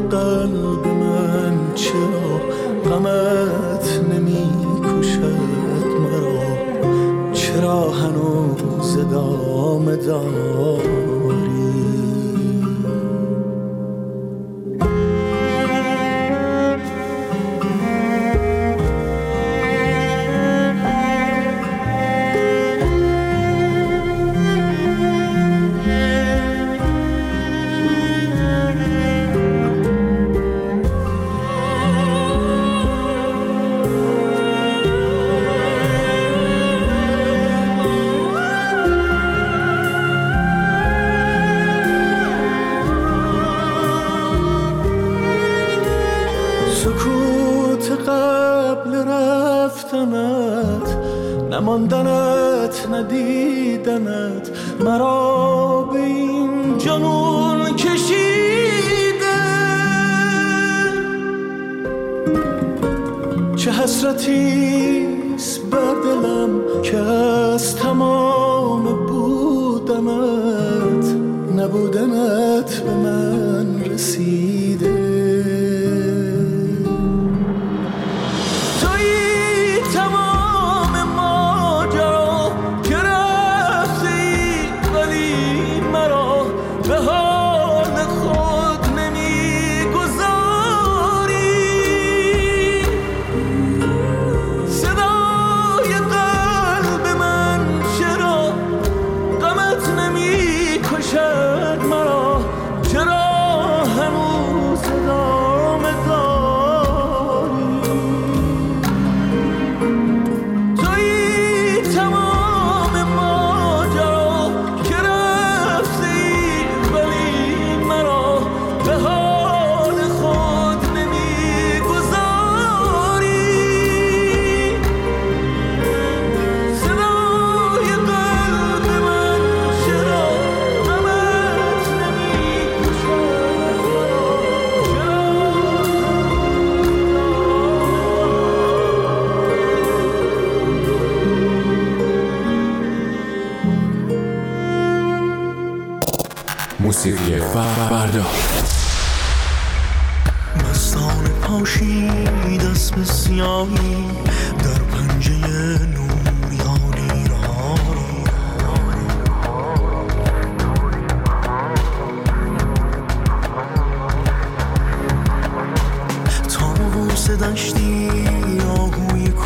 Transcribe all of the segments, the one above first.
قلب من چرا غمت نمی کشد مرا؟ چرا هنوز دام دام جنون کشیده. چه حسرتی بر دلم که از تمام بودمت نبودنت به من رسید.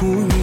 cool.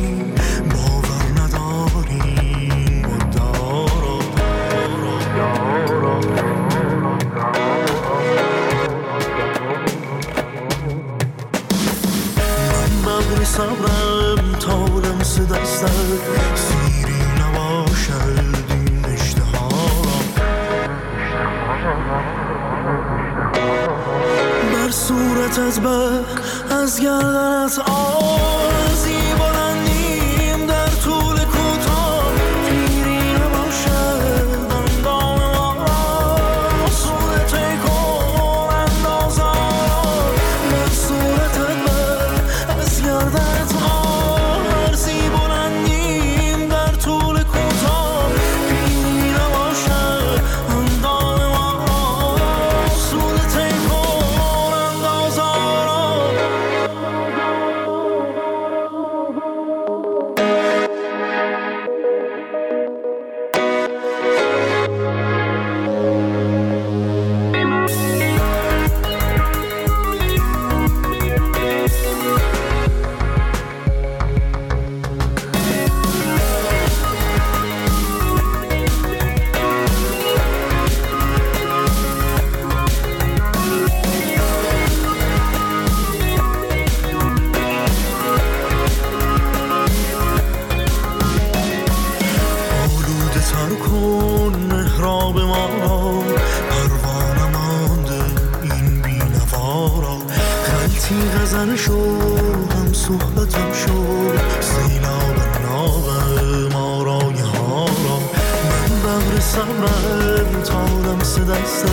لمس دستم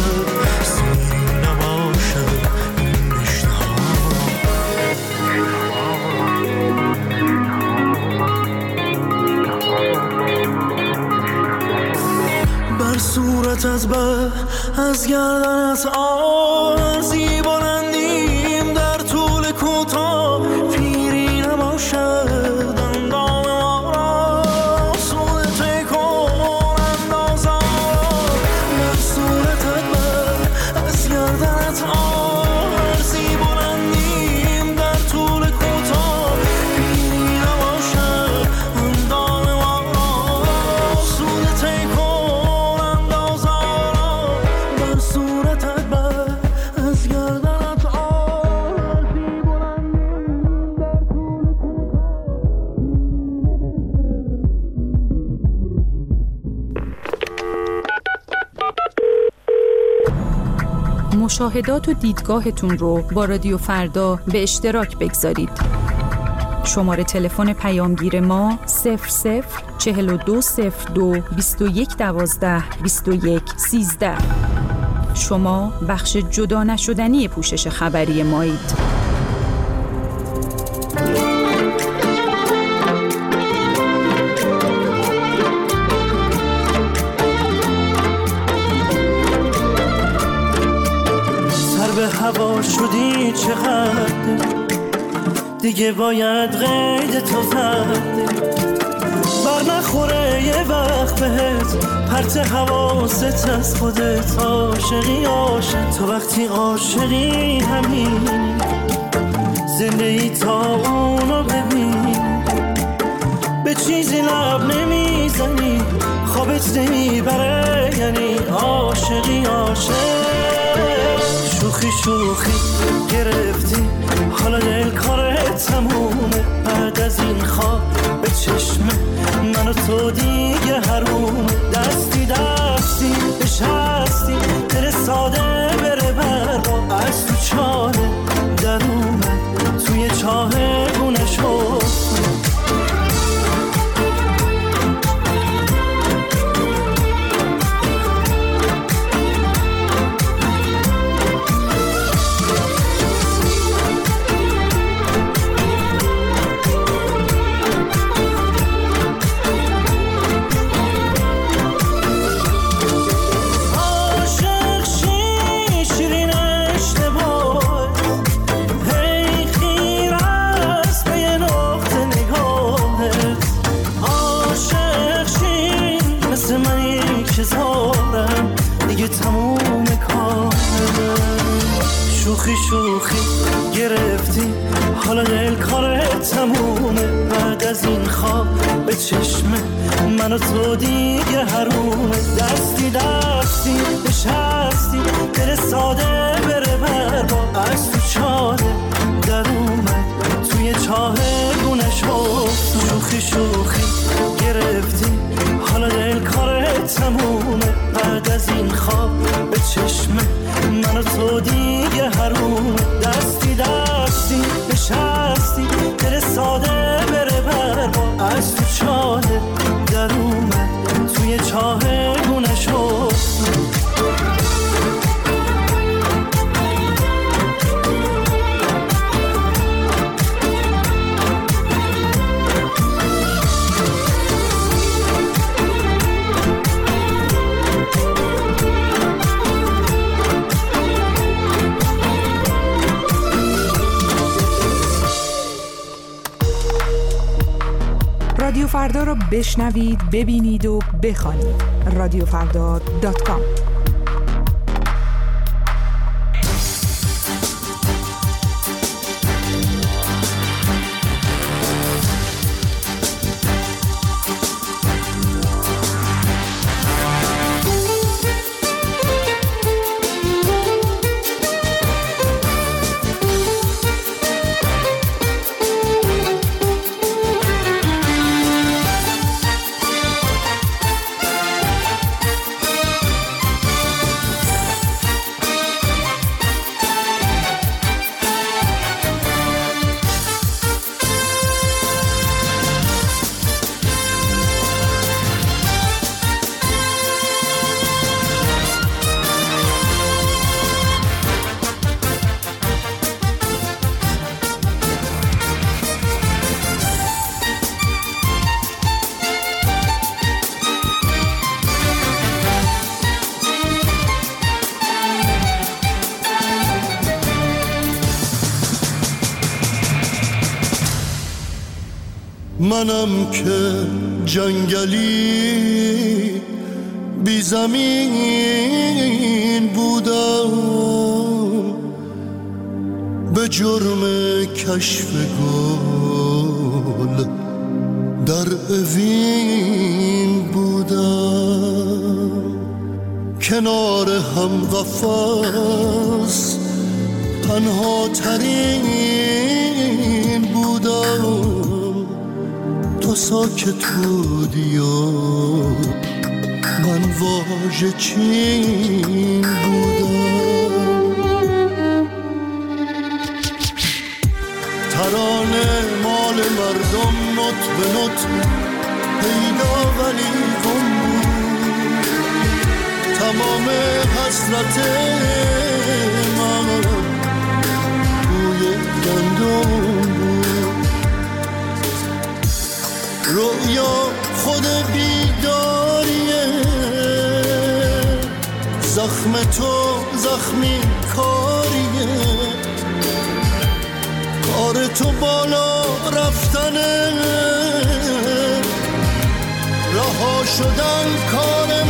سیری نباشم این رشته بر صورتت به از گردنت آن مشاهدات و دیدگاهتون رو با رادیو فردا به اشتراک بگذارید. شماره تلفن پیامگیر ما 00 4202 21 12 21 13 شما بخش جدا نشدنی پوشش خبری مایید. دیگه باید قید تو زد. بر نخوره یه وقت بهت پرت حواست از خودت عاشقی عاشق. تو وقتی عاشقی همین. زنده ای تا اونو ببین. به چیزی لب نمی‌زنی خوابت نمی‌بره یعنی عاشقی عاشق. شوخی شوخی گرفتی حالا تمومه بعد از این خواب به چشم من و تو دیگه حروم. دستی دستی بشستی دل ساده بره بر از تو چاله در توی چاه شوخی گرفتی. حالا دل کارت تمومه. بعد از این خواب به چشم من و تو دیگه حرومه. دستی دستی نشستی دل ساده بره بر با از تو چاله. در اومد توی چاه گونه شد شوخی شوخی گرفتی. حالا دل کارت تمومه. بعد از این خواب به چشم تو دیگه حروم دستی دستی نشستی دل بشنوید ببینید و بخوانید. رادیوفردا دات کام. منم که جنگلی بی زمین بودم. به جرم کشف گل در اوین بودم. کنار هم قفص تنها ترین ساکت بودی من واژه چین بودم. ترانه مال مردم نوت به نوت پیدا ولی گم بود. تمام حسرت من بوی گندم رویا خود بیداریه. زخم تو زخمی کاریه. کار تو بالا رفتنه. رها شدن کار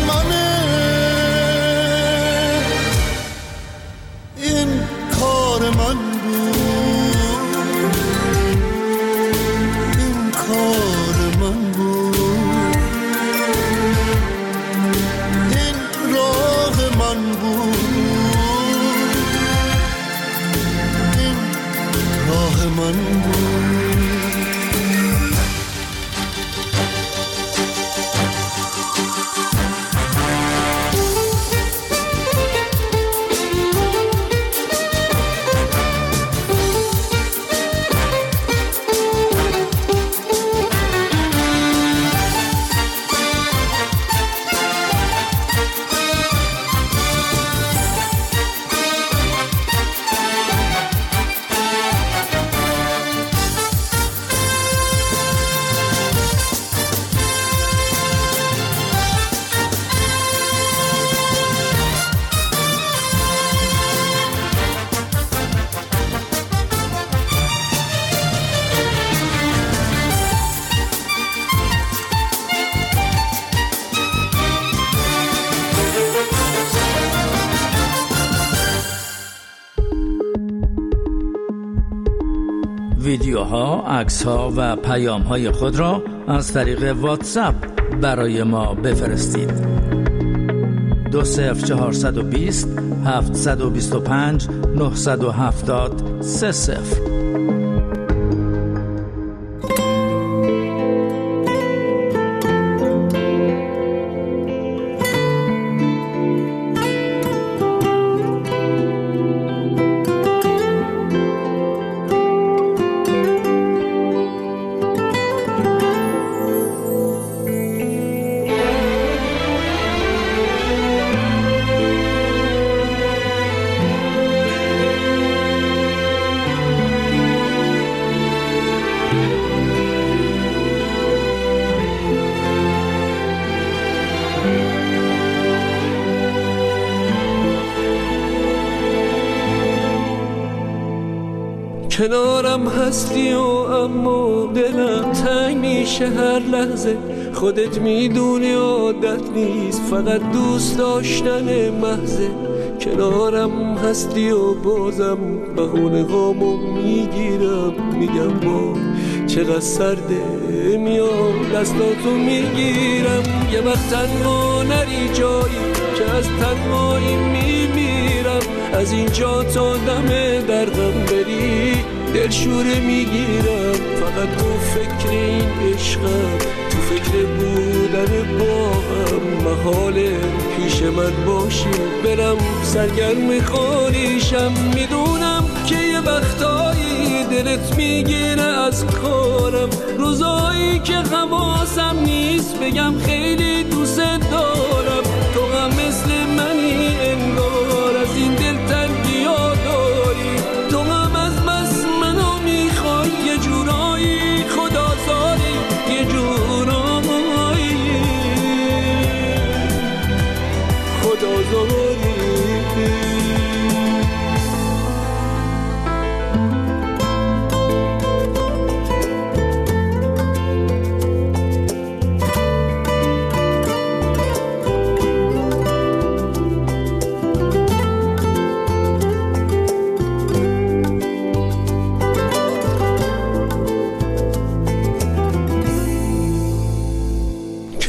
ویدیوها، عکسها و پیام های خود را از طریق واتساپ برای ما بفرستید. دو صفر چهارصد و بیست هستی و اما دلم تنگ میشه هر لحظه. خودت می‌دونی عادت نیست فقط دوست داشتن محضه. کنارم هستی و بازم بهونه هامو می‌گیرم میگم با چقدر سرده میام دستاتو می‌گیرم. یه وقت تنها نری جایی که از تنهایی میمیرم. از اینجا تا دم درغم بری. دلشوره می‌گیرم فقط تو فکر این عشقم تو فکر بودن با هم محاله پیش من باشی. برم سرگرم خاریشم می‌دونم که یه وقتایی دلت می‌گیره از کارم. روزایی که حواسم نیست بگم خیلی دوست دارم. تو هم مثل منی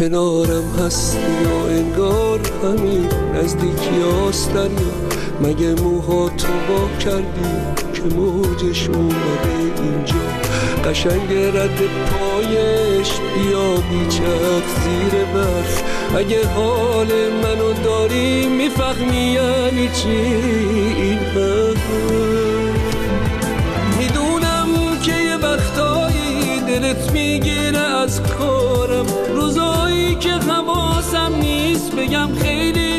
کنارم هستی و انگار همین نزدیکی آستنی. مگه موها تو با کردی که موجش اومده اینجا؟ قشنگ رد پایش بیا بیچک زیر برف. اگه حال منو داری می‌فهمی یعنی چی این می‌دونم دلت می‌گیره از کارم. روزایی که حواسم نیست بگم خیلی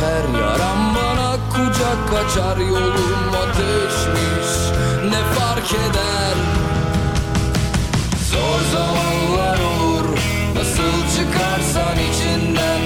geçer. Yaram bana kucak açar Yolum ateşmiş. Ne fark eder? Zor zamanlar olur. Nasıl çıkarsan içinden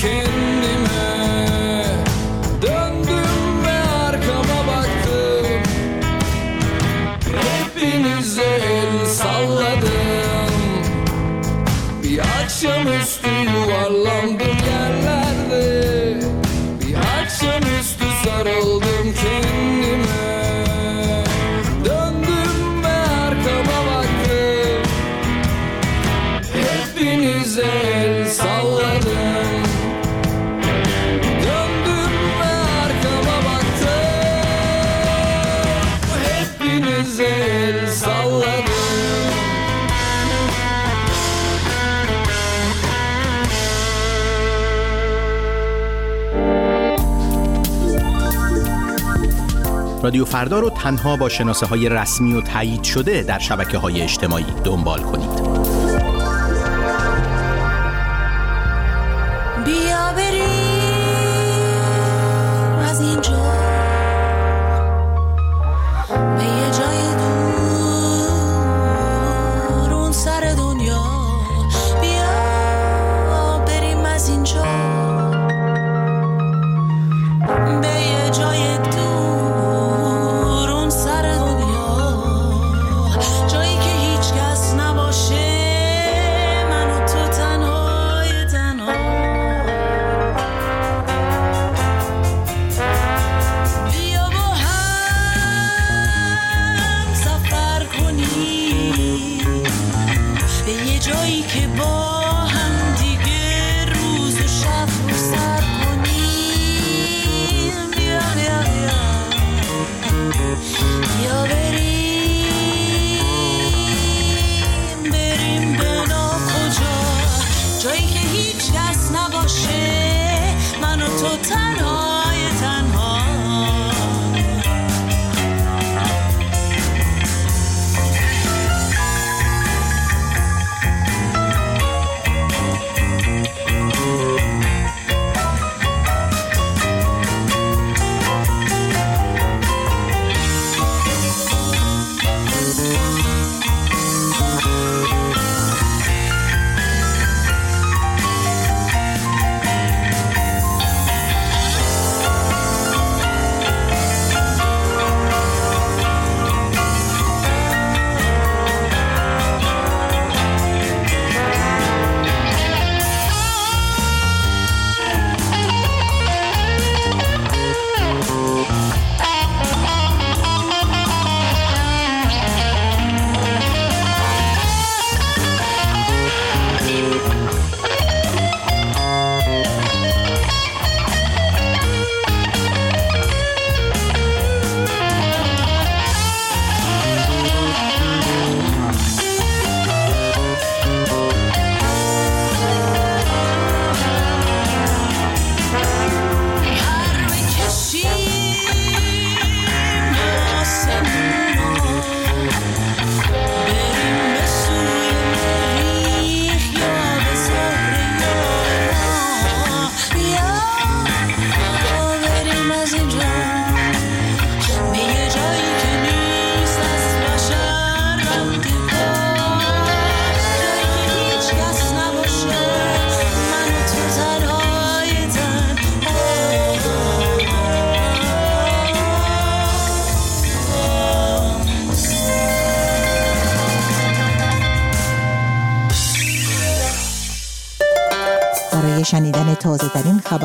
can رادیو فردا رو تنها با شناسه های رسمی و تایید شده در شبکه های اجتماعی دنبال کنید.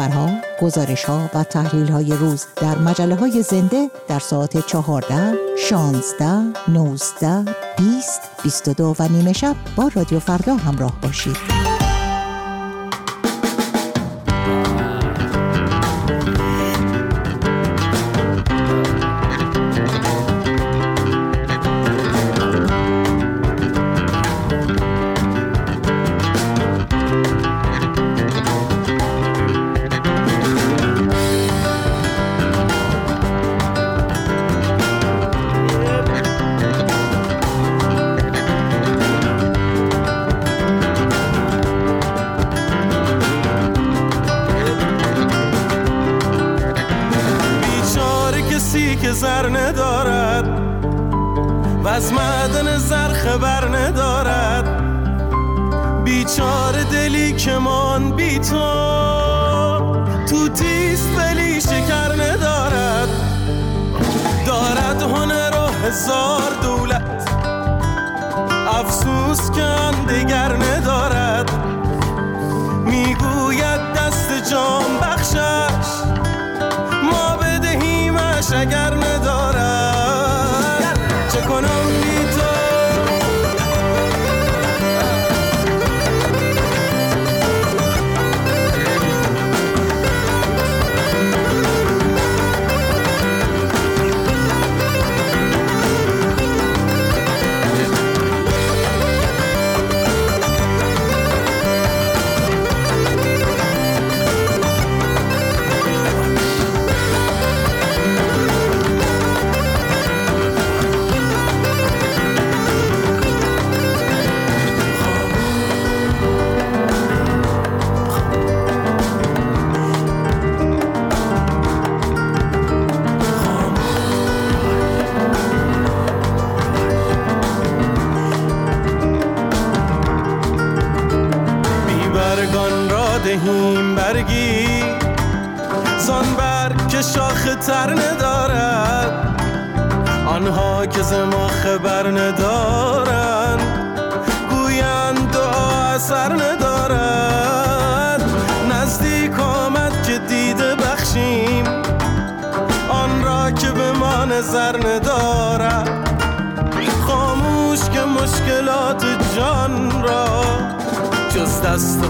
خبرها، گزارشها و تحلیل های روز در مجله های زنده در ساعت 14, 16, 19, 20, 22 و نیمه شب با رادیو فردا همراه باشید. چاره دلی که من بی تو تو تیست ولی شکر ندارد. دارد هنر و هزار دولت. افسوس که دیگر ندارد. می‌گوید دست جام بخشش. ما بدهیمش اگر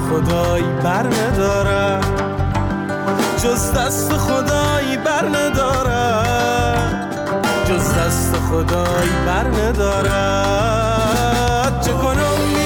دست خدای بر ندارم جز دست خدای بر ندارم جز دست خدای بر ندارد چه کنم